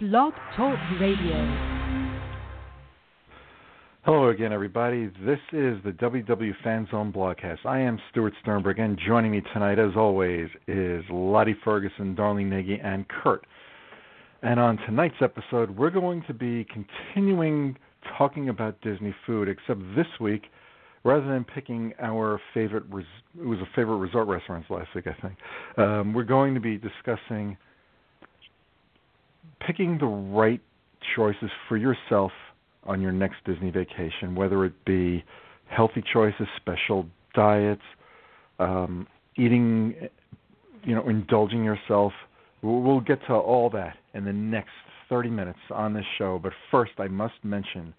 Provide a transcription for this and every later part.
Blog Talk Radio. Hello again, everybody. This is the WW Fan Zone Blogcast. I am Stuart Sternberg, and joining me tonight, as always, is Lottie Ferguson, Darlene Nagi, and Kurt. And on tonight's episode, we're going to be continuing talking about Disney food, except this week, rather than picking our favorite, res- it was a favorite resort restaurants last week, I think. Um, we're going to be discussing picking the right choices for yourself on your next Disney vacation, whether it be healthy choices, special diets, um, eating, you know, indulging yourself. We'll, get to all that in the next 30 minutes on this show. But first, I must mention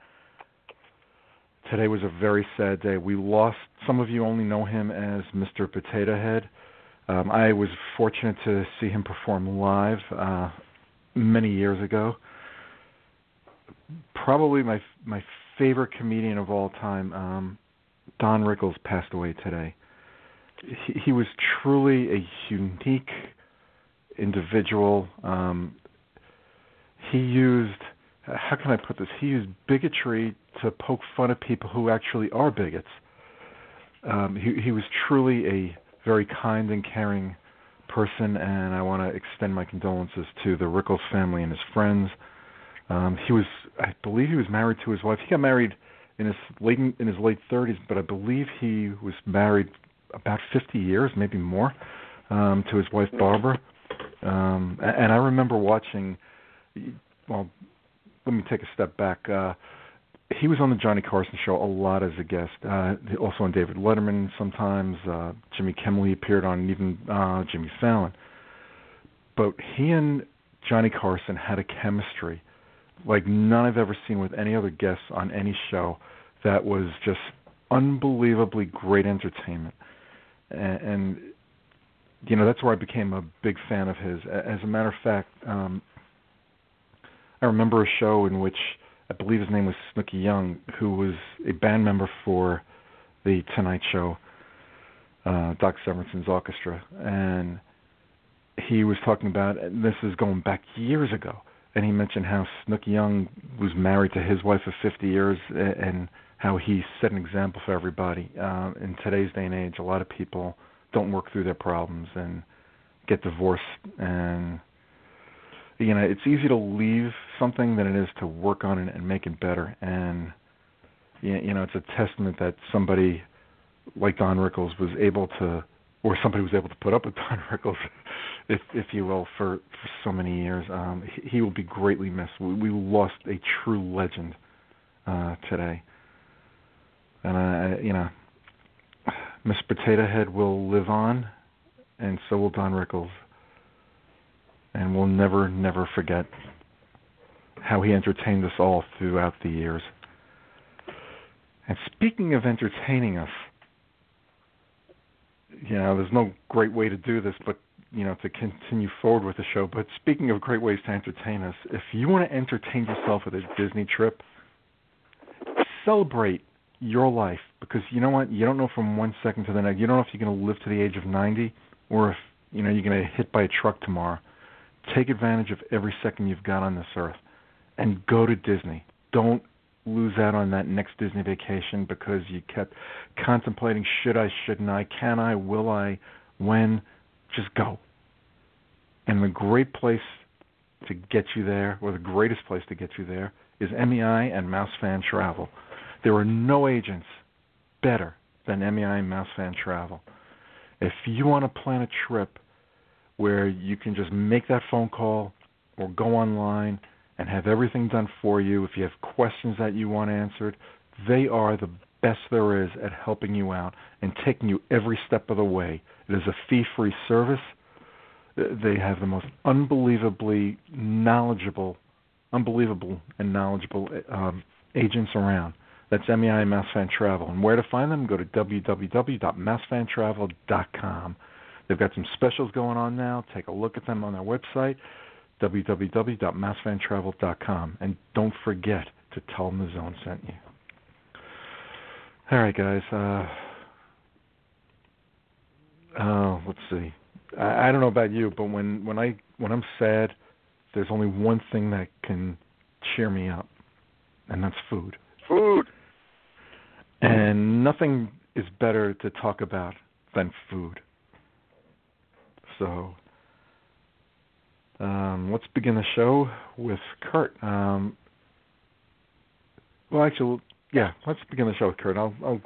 today was a very sad day. We lost, some of you only know him as Mr. Potato Head. Um, I was fortunate to see him perform live uh, many years ago. Probably my my favorite comedian of all time, um, Don Rickles, passed away today. He, he was truly a unique individual. Um, he used how can I put this? He used bigotry to poke fun at people who actually are bigots. Um, he, he was truly a very kind and caring person, and I want to extend my condolences to the Rickles family and his friends. Um, he was, I believe, he was married to his wife. He got married in his late in his late 30s, but I believe he was married about 50 years, maybe more, um, to his wife Barbara. Um, and I remember watching. Well, let me take a step back. Uh, he was on the Johnny Carson show a lot as a guest. Uh, also on David Letterman sometimes. Uh, Jimmy Kimmel he appeared on, even uh, Jimmy Fallon. But he and Johnny Carson had a chemistry like none I've ever seen with any other guests on any show. That was just unbelievably great entertainment, and, and you know that's where I became a big fan of his. As a matter of fact, um, I remember a show in which I believe his name was Snooky Young, who was a band member for the Tonight Show, uh, Doc Severinsen's orchestra, and he was talking about, and this is going back years ago, and he mentioned how Snooky Young was married to his wife for 50 years, and how he set an example for everybody. Uh, in today's day and age, a lot of people don't work through their problems and get divorced and you know it's easy to leave something than it is to work on it and make it better. And you know it's a testament that somebody like Don Rickles was able to or somebody was able to put up with Don Rickles if if you will for for so many years. Um he, he will be greatly missed. We, we lost a true legend uh today. And I you know Miss Potato Head will live on and so will Don Rickles. And we'll never, never forget how he entertained us all throughout the years. And speaking of entertaining us, you know, there's no great way to do this, but you know, to continue forward with the show. But speaking of great ways to entertain us, if you want to entertain yourself with a Disney trip, celebrate your life because you know what? You don't know from one second to the next. You don't know if you're going to live to the age of 90 or if you know you're going to get hit by a truck tomorrow. Take advantage of every second you've got on this earth and go to Disney. Don't lose out on that next Disney vacation because you kept contemplating should I, shouldn't I, can I, will I, when. Just go. And the great place to get you there, or the greatest place to get you there, is MEI and Mouse Fan Travel. There are no agents better than MEI and Mouse Fan Travel. If you want to plan a trip where you can just make that phone call or go online and have everything done for you. If you have questions that you want answered, they are the best there is at helping you out and taking you every step of the way. It is a fee free service. They have the most unbelievably knowledgeable, unbelievable and knowledgeable um, agents around. That's MEI Mousefan Travel. And where to find them? Go to www.mousefantravel.com. They've got some specials going on now. Take a look at them on their website, www.mousefantravel.com. And don't forget to tell them the zone sent you. All right, guys. Uh, uh, let's see. I, I don't know about you, but when when I when I'm sad, there's only one thing that can cheer me up, and that's food. Food. And nothing is better to talk about than food. So um, let's begin the show with Kurt. Um, well, actually, yeah, let's begin the show with Kurt. I'll, I'll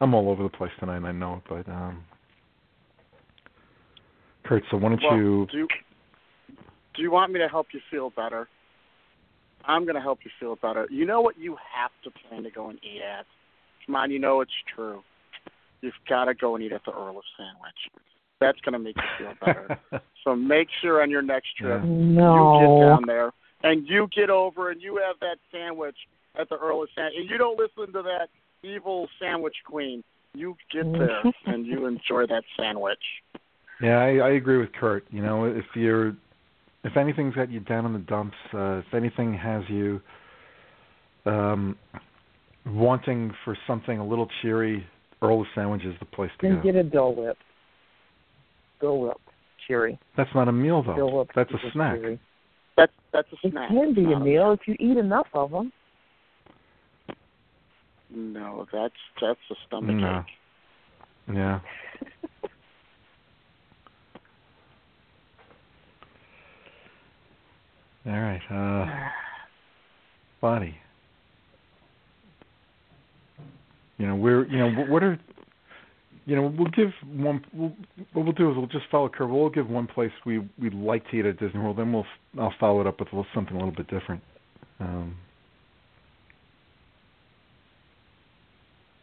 I'm all over the place tonight. I know, but um, Kurt. So why don't well, you? Do you do you want me to help you feel better? I'm going to help you feel better. You know what you have to plan to go and eat at? Come on, you know it's true. You've got to go and eat at the Earl of Sandwich. That's going to make you feel better. so make sure on your next trip no. you get down there and you get over and you have that sandwich at the Earl of Sandwich. And you don't listen to that evil sandwich queen. You get there and you enjoy that sandwich. Yeah, I, I agree with Kurt. You know, if you're if anything's got you down in the dumps, uh, if anything has you um, wanting for something a little cheery, Earl of Sandwich is the place to go. then get a Dole Whip. Dole Whip, cheery. That's not a meal though. Dole Whip That's a snack. Cheery. That's that's a It snack. It can be a not meal if you eat enough of them. No, that's that's a stomach No. ache. Yeah. All right. Uh, body. You know, we're you know what are you know we'll give one we'll, what we'll do is we'll just follow Kurt. We'll give one place we we'd like to eat at Disney World. Then we'll I'll follow it up with a little, something a little bit different. Um,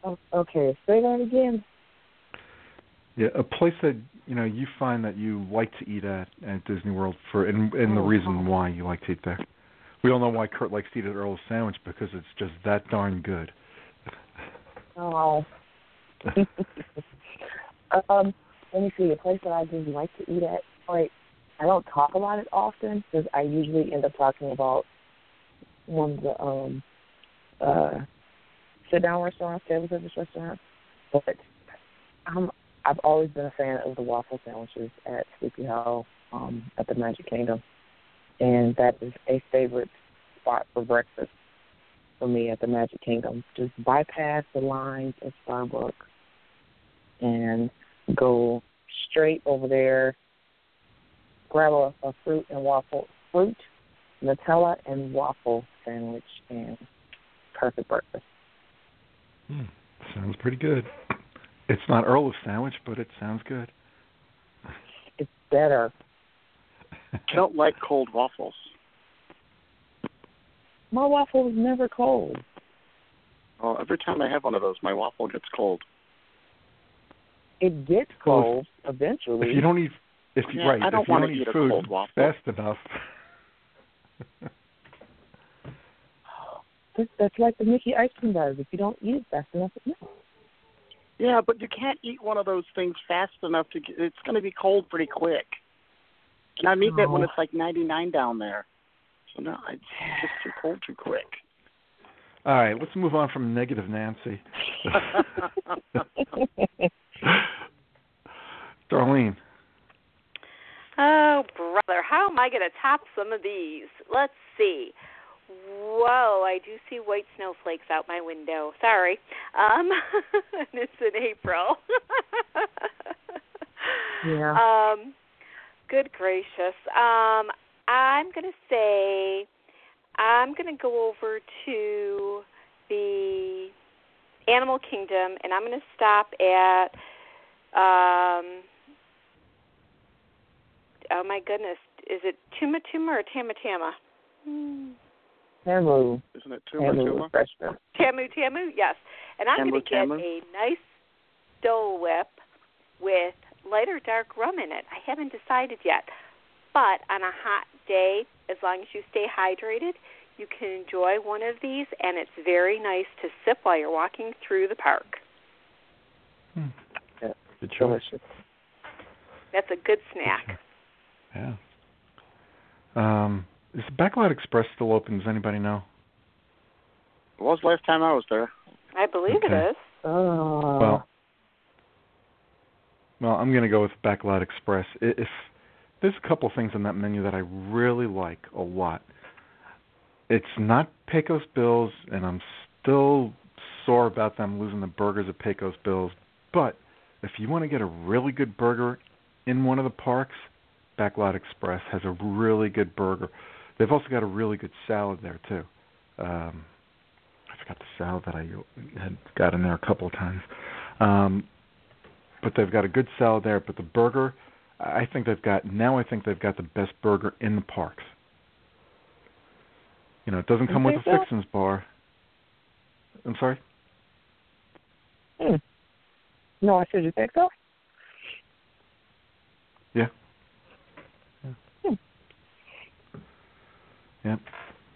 Oh, okay, say that again. Yeah, a place that you know you find that you like to eat at at Disney World for and and the Oh, reason why you like to eat there. We all know why Kurt likes to eat at Earl's Sandwich because it's just that darn good. Oh. um, let me see. A place that I just like to eat at. Like, I don't talk about it often because I usually end up talking about one of the um uh sit down restaurants, table service restaurants. But I'm I've always been a fan of the waffle sandwiches at Sleepy Hollow um, at the Magic Kingdom, and that is a favorite spot for breakfast for me at the Magic Kingdom. Just bypass the lines at Starbucks and go straight over there, grab a, a fruit and waffle fruit, Nutella and waffle sandwich and perfect breakfast. Hmm. Sounds pretty good. It's not Earl's Sandwich, but it sounds good. It's better. I don't like cold waffles. My waffle is never cold. Well, every time I have one of those, my waffle gets cold. It gets Well, cold eventually. If you don't eat, if you Yeah, right, I don't if you wanna don't eat eat a food cold waffle. fast enough. That's, that's like the Mickey ice cream bars. If you don't eat it fast enough, it melts. Yeah, but you can't eat one of those things fast enough to. Get, it's going to be cold pretty quick. And I'm eating it when Oh. it's like 99 down there. So no, it's just too cold too quick. All right, let's move on from negative Nancy. Darlene. Oh, brother, how am I going to top some of these? Let's see. Whoa, I do see white snowflakes out my window. Sorry. Um, and it's in April. Yeah. Um, good gracious. Um, I'm going to say I'm going to go over to the Animal Kingdom and I'm going to stop at um oh my goodness, is it Tuma Tuma or Tama Tama? Hmm. Tamu. Isn't it too much? Tamu Tuma? Tamu Tamu, yes. And I'm going to get a nice Dole Whip with light or dark rum in it. I haven't decided yet. But on a hot day, as long as you stay hydrated, you can enjoy one of these, and it's very nice to sip while you're walking through the park. Hmm. Yeah, Good choice. That's a good snack. Yeah. Um, is the Backlot Express still open? Does anybody know? It was last time I was there. I believe Okay. it is. Oh. Well, well, I'm going to go with Backlot Express. I- If there's a couple things on that menu that I really like a lot. It's not Pecos Bills, and I'm still sore about them losing the burgers at Pecos Bills. But if you want to get a really good burger in one of the parks, Backlot Express has a really good burger. They've also got a really good salad there too. Um, I forgot the salad that I had got in there a couple of times. Um, but they've got a good salad there. But the burger, I think they've got now. I think they've got the best burger in the parks. You know, it doesn't come with a so? fixins bar. I'm sorry. Hmm. No, I said you think so. Yeah. Hmm. Yep.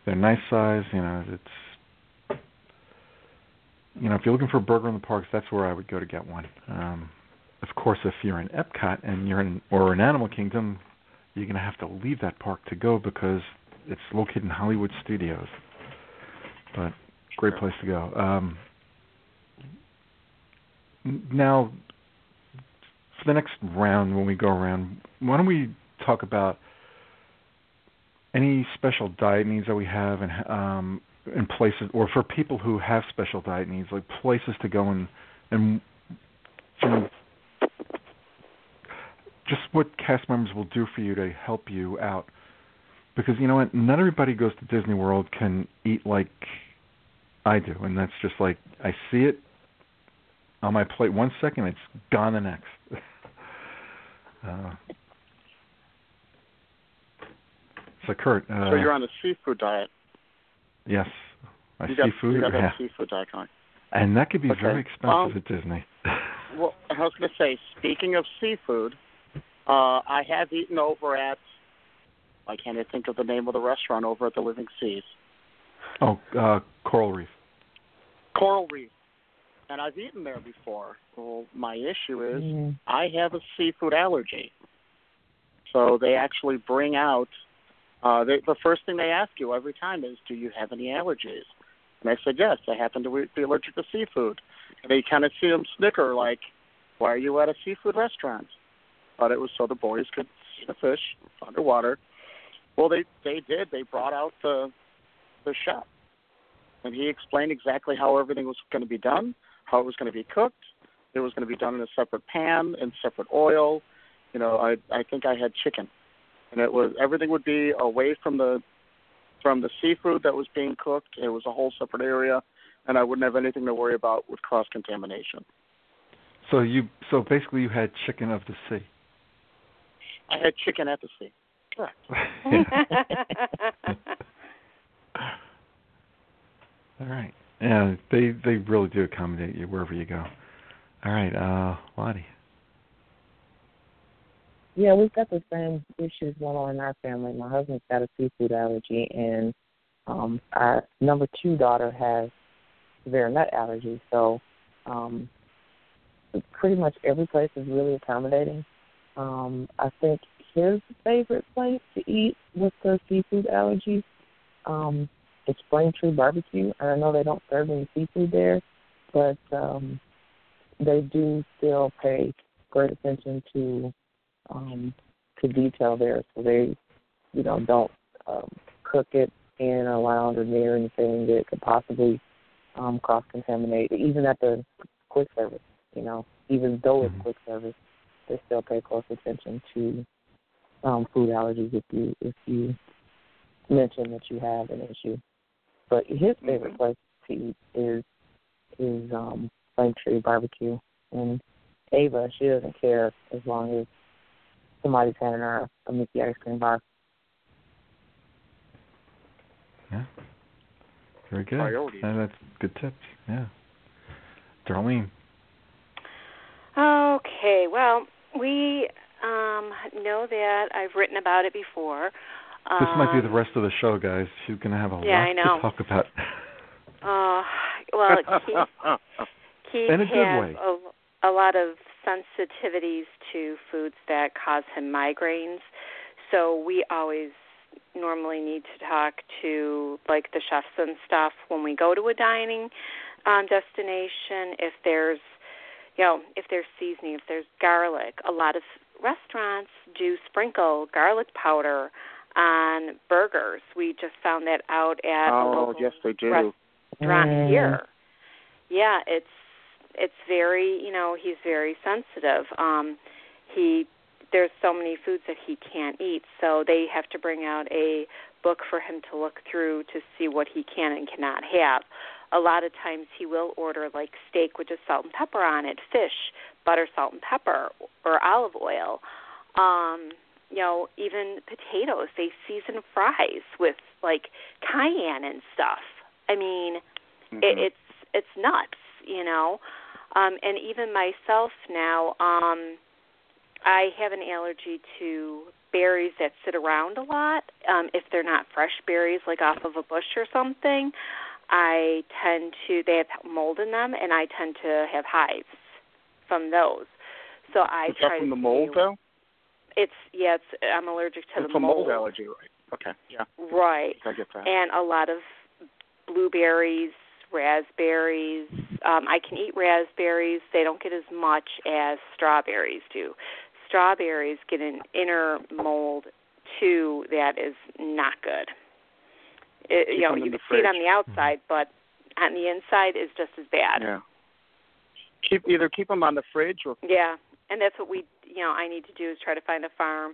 They're nice size. You know, it's. You know, if you're looking for a burger in the parks, that's where I would go to get one. Um, of course, if you're in Epcot and you're in or in Animal Kingdom, you're going to have to leave that park to go because it's located in Hollywood Studios. But great place to go. Um, now, for the next round, when we go around, why don't we talk about any special diet needs that we have and um, in places, or for people who have special diet needs, like places to go and and you know, just what cast members will do for you to help you out. Because you know what, not everybody goes to Disney World can eat like I do, and that's just like I see it on my plate one second, it's gone the next. uh, so Kurt, uh, so you're on a seafood diet. yes, my you got, seafood, you got yeah. seafood diet going. and that could be Okay. very expensive Um, at Disney. Well, I was going to say, speaking of seafood, uh, I have eaten over at. I can't even think of the name of the restaurant over at the Living Seas. oh, uh, Coral Reef. Coral Reef. And I've eaten there before. Well, my issue is Mm. I have a seafood allergy. So they actually bring out uh they, the first thing they ask you every time is, "Do you have any allergies?" And I said, "Yes, I happen to be allergic to seafood." And they kind of see them snicker, like, "Why are you at a seafood restaurant?" But it was so the boys could see the fish underwater. Well, they they did. They brought out the the chef, and he explained exactly how everything was going to be done, how it was going to be cooked. It was going to be done in a separate pan in separate oil. You know, I I think I had chicken, and it was everything would be away from the from the seafood that was being cooked. It was a whole separate area, and I wouldn't have anything to worry about with cross contamination. So you, so basically, you had chicken of the sea. I had chicken at the sea. All right. Yeah, they they really do accommodate you wherever you go. All right, uh, Lottie. Yeah, we've got the same issues going on in our family. My husband's got a seafood allergy, and um, our number two daughter has severe nut allergy. So, um, pretty much every place is really accommodating. Um, I think his favorite place to eat with the seafood allergy um, is Springtree Barbecue. I know they don't serve any seafood there, but um, they do still pay great attention to um, to detail there, so they, you know, don't um, cook it in a lounge or near anything that could possibly um, cross contaminate. Even at the quick service, you know, even though it's Mhm. quick service, they still pay close attention to um, food allergies if you if you mention that you have an issue. But his favorite Mhm. place to eat is is um, Flame Tree Barbecue, and Ava she doesn't care as long as somebody's handing her a Mickey ice cream bar. Yeah. Very good. Priorities. And that's good tips. Yeah. Darlene. Okay, well, we um, know that I've written about it before. This might be the Um, rest of the show, guys. She's going to have a Yeah, lot I know. to talk about. Uh, well, Keith, Keith In a has. A, a lot of sensitivities to foods that cause him migraines. So we always normally need to talk to like the chefs and stuff when we go to a dining um, destination. If there's, you know, if there's seasoning, if there's garlic, a lot of restaurants do sprinkle garlic powder on burgers. We just found that out at a Oh, local yes, they do. restaurant Mm. here. Yeah, it's it's very you know he's very sensitive. Um, he there's so many foods that he can't eat, so they have to bring out a book for him to look through to see what he can and cannot have. A lot of times he will order like steak with just salt and pepper on it, fish, butter, salt and pepper, or olive oil. Um, you know, even potatoes, they season fries with like cayenne and stuff. I mean, Mhm. it, it's it's nuts, you know. Um, and even myself now, um, I have an allergy to berries that sit around a lot. Um, if they're not fresh berries, like off of a bush or something, I tend to they have mold in them, and I tend to have hives from those. So I Is that try from to the mold, stay- though? It's yeah, it's I'm allergic to it's the a mold allergy, right? Okay, yeah, Right I get that. and a lot of blueberries, raspberries. Um, I can eat raspberries. They don't get as much as strawberries do. Strawberries get an inner mold too that is not good. It, Keep you know, you can see it on the outside, but on the inside is just as bad. Yeah. Keep either keep them on the fridge or Yeah, and that's what we, you know, I need to do is try to find a farm,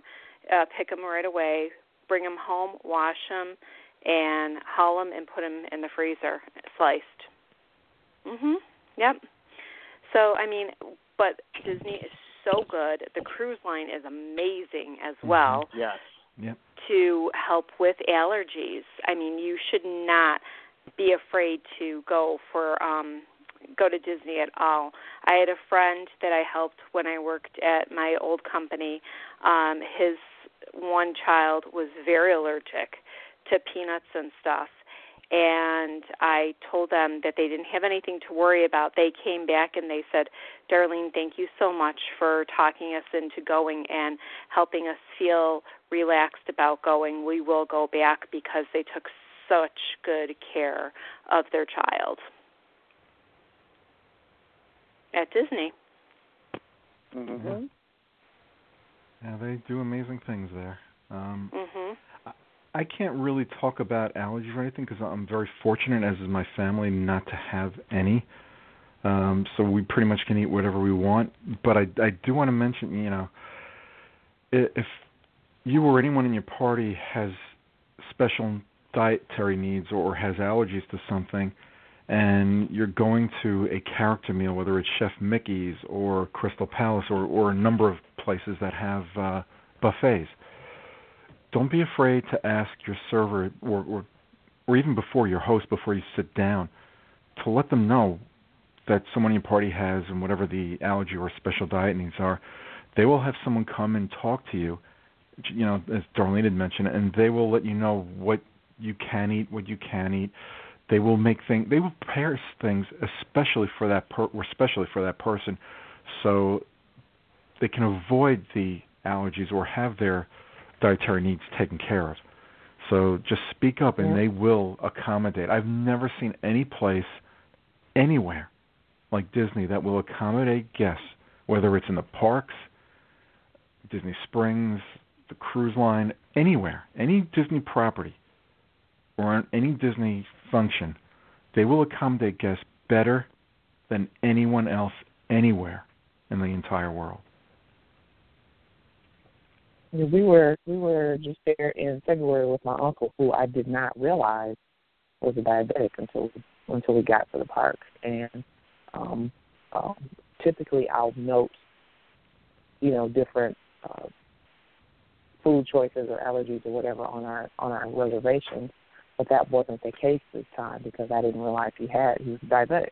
uh, pick them right away, bring them home, wash them, and hull them and put them in the freezer, sliced. Mhm. Yep. So I mean, but Disney is so good. The cruise line is amazing as well yes. Yep. to help with allergies. I mean, you should not be afraid to go for um go to Disney at all. I had a friend that I helped when I worked at my old company. Um his one child was very allergic to peanuts and stuff. And I told them that they didn't have anything to worry about. They came back and they said, Darlene, thank you so much for talking us into going and helping us feel relaxed about going. We will go back because they took such good care of their child at Disney. Mm-hmm. Yeah, they do amazing things there. Um, Mhm. I can't really talk about allergies or anything because I'm very fortunate, as is my family, not to have any. Um, so we pretty much can eat whatever we want. But I, I do want to mention, you know, if you or anyone in your party has special dietary needs or has allergies to something, and you're going to a character meal, whether it's Chef Mickey's or Crystal Palace or, or a number of places that have uh, buffets, don't be afraid to ask your server or, or or even before your host before you sit down to let them know that someone in your party has and whatever the allergy or special diet needs are. They will have someone come and talk to you, you know, as Darlene had mentioned, and they will let you know what you can eat, what you can eat. They will make things. They will prepare things especially for that per, especially for that person, so they can avoid the allergies or have their dietary needs taken care of. So just speak up and Yeah. they will accommodate. I've never seen any place anywhere like Disney that will accommodate guests, whether it's in the parks, Disney Springs, the cruise line, anywhere, any Disney property or on any Disney function, they will accommodate guests better than anyone else anywhere in the entire world. We were we were just there in February with my uncle, who I did not realize was a diabetic until until we got to the park. And um, um, typically, I'll note, you know, different uh, food choices or allergies or whatever on our on our reservations, but that wasn't the case this time because I didn't realize he had he was diabetic.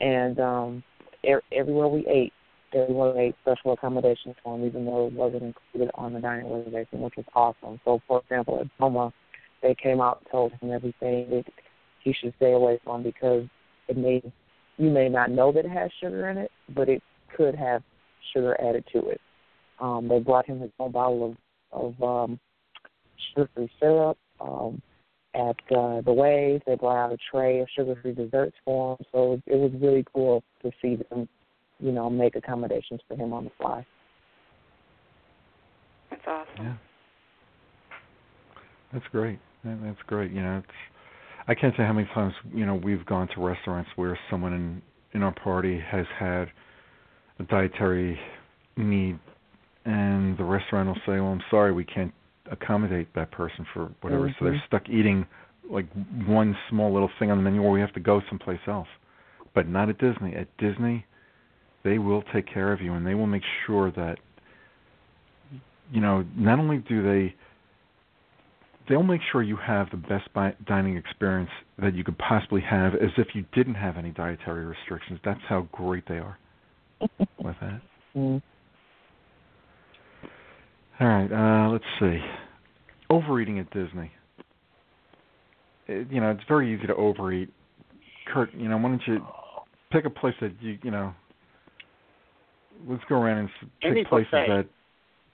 And um, er- everywhere we ate, everyone made special accommodations for him, even though it wasn't included on the dining reservation, which was awesome. So, for example, at Toma, they came out and told him everything that he should stay away from because it may you may not know that it has sugar in it, but it could have sugar added to it. Um, they brought him his own bottle of of um, sugar-free syrup. Um, at uh, the Waves, they brought out a tray of sugar-free desserts for him. So it was really cool to see them you know, make accommodations for him on the fly. That's awesome. Yeah. That's great. That's great. You know, it's I can't say how many times you know we've gone to restaurants where someone in in our party has had a dietary need, and the restaurant will say, "Well, I'm sorry, we can't accommodate that person for whatever." Mm-hmm. So they're stuck eating like one small little thing on the menu, or we have to go someplace else. But not at Disney. At Disney, they will take care of you, and they will make sure that you know not only do they they'll make sure you have the best bi- dining experience that you could possibly have as if you didn't have any dietary restrictions. That's how great they are with that. Mm. All right, uh, let's see. Overeating at Disney. It, you know, it's very easy to overeat. Kurt, you know, why don't you pick a place that you, you know, let's go around and pick Any places buffet. that,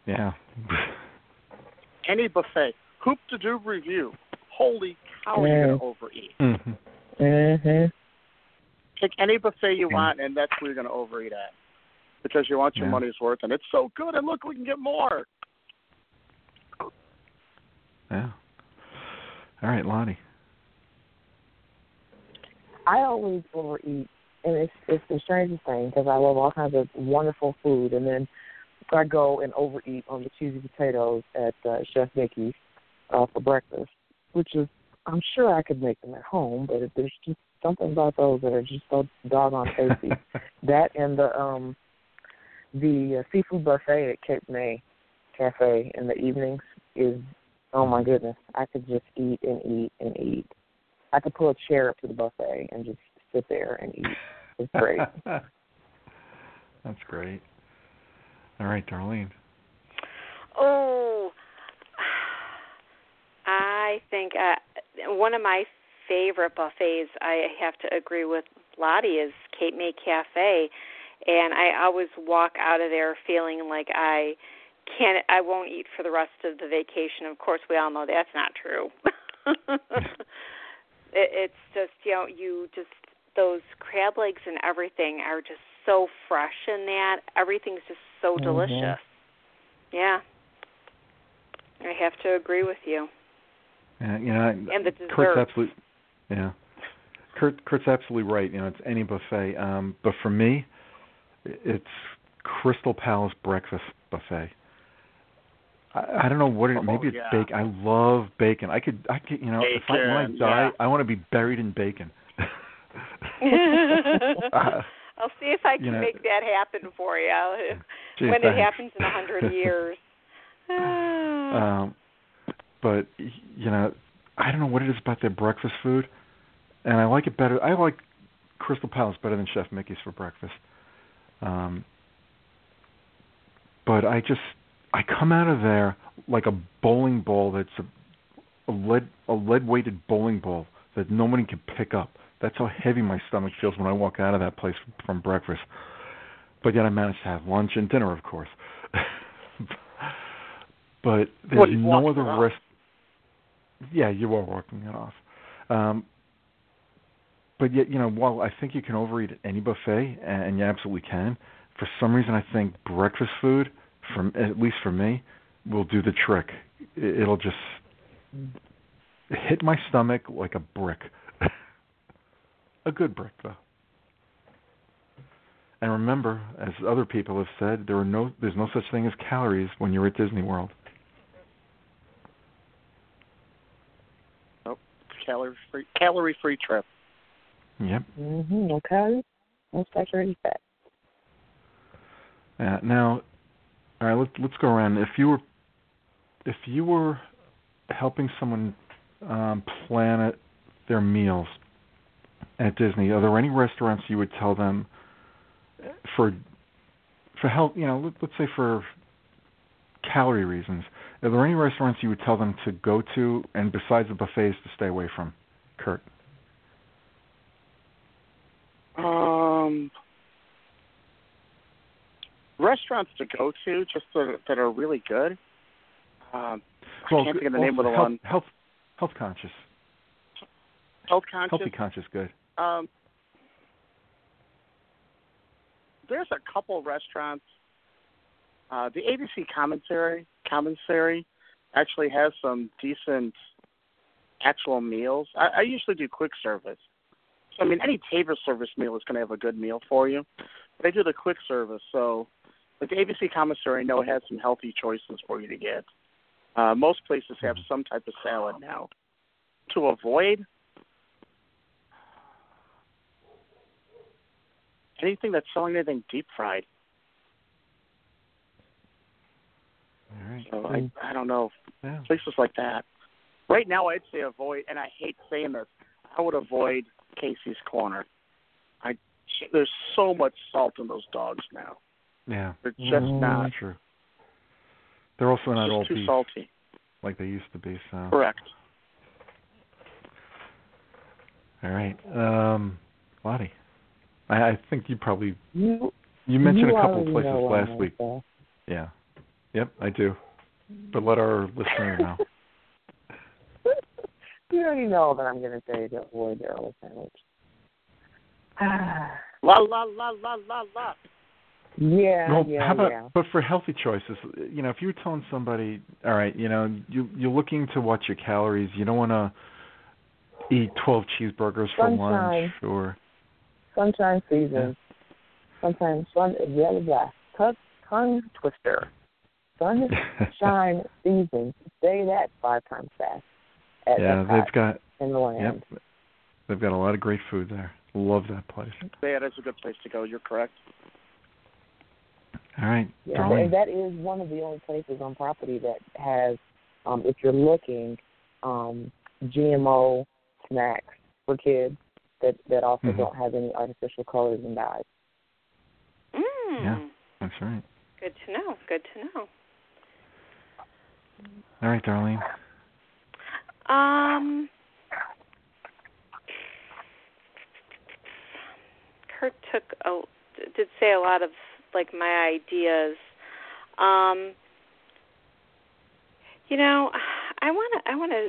yeah. Any buffet. Hoop to do review. Holy cow, you're Yeah. going to overeat. hmm Mhm. Pick any buffet you Yeah. want, and that's where you're going to overeat at. Because you want your Yeah. money's worth, and it's so good, and look, we can get more. Yeah. All right, Lottie. I always overeat, and it's it's the strangest thing because I love all kinds of wonderful food, and then I go and overeat on the cheesy potatoes at uh, Chef Mickey's uh, for breakfast, which is I'm sure I could make them at home, but if there's just something about those that are just so doggone tasty. that and the um the uh, seafood buffet at Cape May Cafe in the evenings is oh my goodness. I could just eat and eat and eat. I could pull a chair up to the buffet and just sit there and eat. It's great. That's great. All right, Darlene. Oh, I think uh, one of my favorite buffets. I have to agree with Lottie is Cape May Cafe, and I always walk out of there feeling like I can't. I won't eat for the rest of the vacation. Of course, we all know that's not true. it, it's just you know you just those crab legs and everything are just so fresh in that. Everything's just so Mhm. delicious. Yeah. I have to agree with you. Yeah, you know, And the Kurt's desserts. absolutely yeah. Kurt Kurt's absolutely right. You know, it's any buffet. Um, but for me, it's Crystal Palace breakfast buffet. I, I don't know what it. Oh, maybe it's yeah. bacon. I love bacon. I could. I could. You know, if I when I die, yeah. I want to be buried in bacon. Uh, I'll see if I can you know- make that happen for you I'll- Gee, when it happens in a hundred years. um, but you know, I don't know what it is about their breakfast food, and I like it better. I like Crystal Palace better than Chef Mickey's for breakfast. Um, but I just I come out of there like a bowling ball that's a, a lead a lead weighted bowling ball that nobody can pick up. That's how heavy my stomach feels when I walk out of that place from breakfast. But yet I managed to have lunch and dinner, of course. but there's Well, no other off. Yeah, you are walking it off. Um, but yet, you know, while I think you can overeat at any buffet, and you absolutely can, for some reason I think breakfast food, from at least for me, will do the trick. It- It'll just hit my stomach like a brick. a good brick, though. And remember, as other people have said, there are no there's no such thing as calories when you're at Disney World. Calorie free, calorie free trip. Yep. Mhm. No calories, no saturated fat. Uh, now, all right, let's let's go around. If you were if you were helping someone um, plan it, their meals at Disney, are there any restaurants you would tell them for for health? You know, let, let's say for calorie reasons. Are there any restaurants you would tell them to go to, and besides the buffets, to stay away from? Kurt. Um, restaurants to go to just that, that are really good. Um, I can't think of the name of the health, one. Health, health conscious, Health conscious. healthy conscious, good. Um, there's a couple restaurants. Uh, the ABC commentary commissary actually has some decent actual meals. I, I usually do quick service. So I mean, any table service meal is going to have a good meal for you. But I do the quick service, so like the ABC commissary, I know it has some healthy choices for you to get. Uh, most places have some type of salad now. To avoid anything that's selling anything deep fried. All right. So I I don't know Yeah. places like that. Right now, I'd say avoid, and I hate saying this. I would avoid Casey's Corner. I there's so much salt in those dogs now. Yeah. They're just Mm. not true. They're also not all just too beef salty. like they used to be. So. Correct. All right. Um, Lottie, I, I think you probably You you mentioned you a couple already places last week. gonna Yeah. Yep, I do. But let our listener know. say. you already know that I'm going to say to avoid the early sandwich. Ah, La la la la la la. Yeah, well, yeah, how about yeah. but for healthy choices, you know, if you're telling somebody, all right, you know, you you're looking to watch your calories, you don't want to eat 12 cheeseburgers for lunch Sunshine. or Sunshine season. Sometimes sun yeah, yeah. Tongue, tongue twister. Sunshine season. Say that five times fast. At yeah, Epcot they've got in the land. yep. They've got a lot of great food there. Love that place. Yeah, that's a good place to go. You're correct. All right. Yeah, and that is one of the only places on property that has, um, if you're looking, um, GMO snacks for kids that that also Mhm. don't have any artificial colors and dyes. Mm. Yeah. That's right. Good to know. Good to know. All right, Darlene. Um, Kurt took a did say a lot of like my ideas. Um, you know, I want to I want to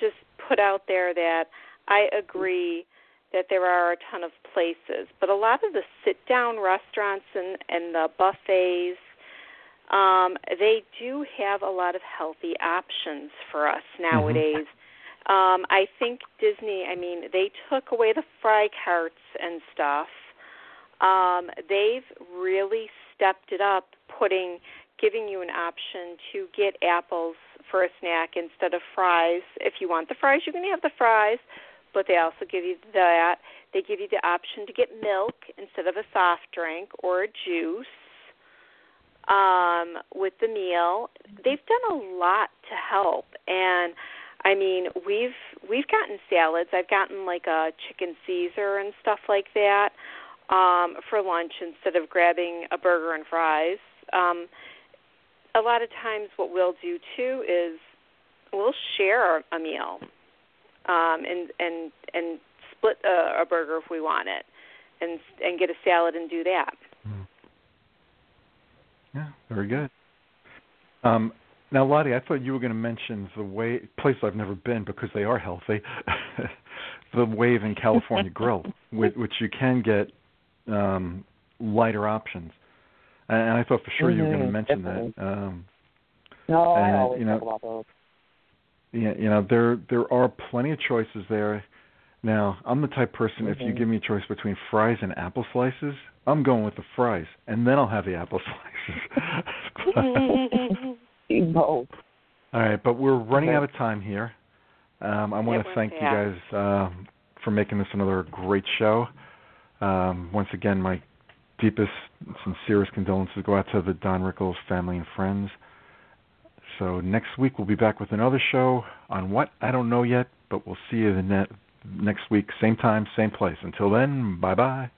just put out there that I agree that there are a ton of places, but a lot of the sit down restaurants and and the buffets um, they do have a lot of healthy options for us nowadays. Um, I think Disney, I mean, they took away the fry carts and stuff. Um, they've really stepped it up, putting giving you an option to get apples for a snack instead of fries. If you want the fries, you can have the fries, but they also give you that. They give you the option to get milk instead of a soft drink or a juice um, with the meal. They've done a lot to help, and I mean, we've we've gotten salads. I've gotten like a chicken Caesar and stuff like that um, for lunch instead of grabbing a burger and fries. Um, a lot of times, what we'll do too is we'll share a meal um, and and and split a, a burger if we want it, and and get a salad and do that. Yeah, very good. Um, now, Lottie, I thought you were going to mention the way place I've never been because they are healthy. the Wave in California Grill, which, which you can get um, lighter options. And, and I thought for sure you were going to Mhm, mention definitely. that. Um, No, I always you know- talk about those. yeah, you know there there are plenty of choices there. Now, I'm the type of person if you Mhm. give me a choice between fries and apple slices, I'm going with the fries, and then I'll have the apple slices. Both. All right, but we're running Okay. out of time here. Um, I want to thank you guys um, for making this another great show. Um, once again, my deepest, sincerest condolences go out to the Don Rickles family and friends. So next week we'll be back with another show on what I don't know yet, but we'll see you the ne- next week, same time, same place. Until then, bye bye.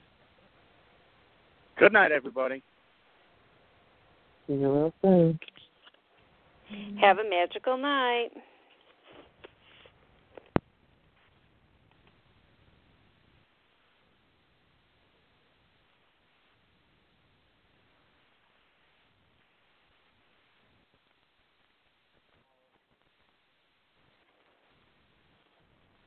Good night, everybody. See you real soon. Have a magical night.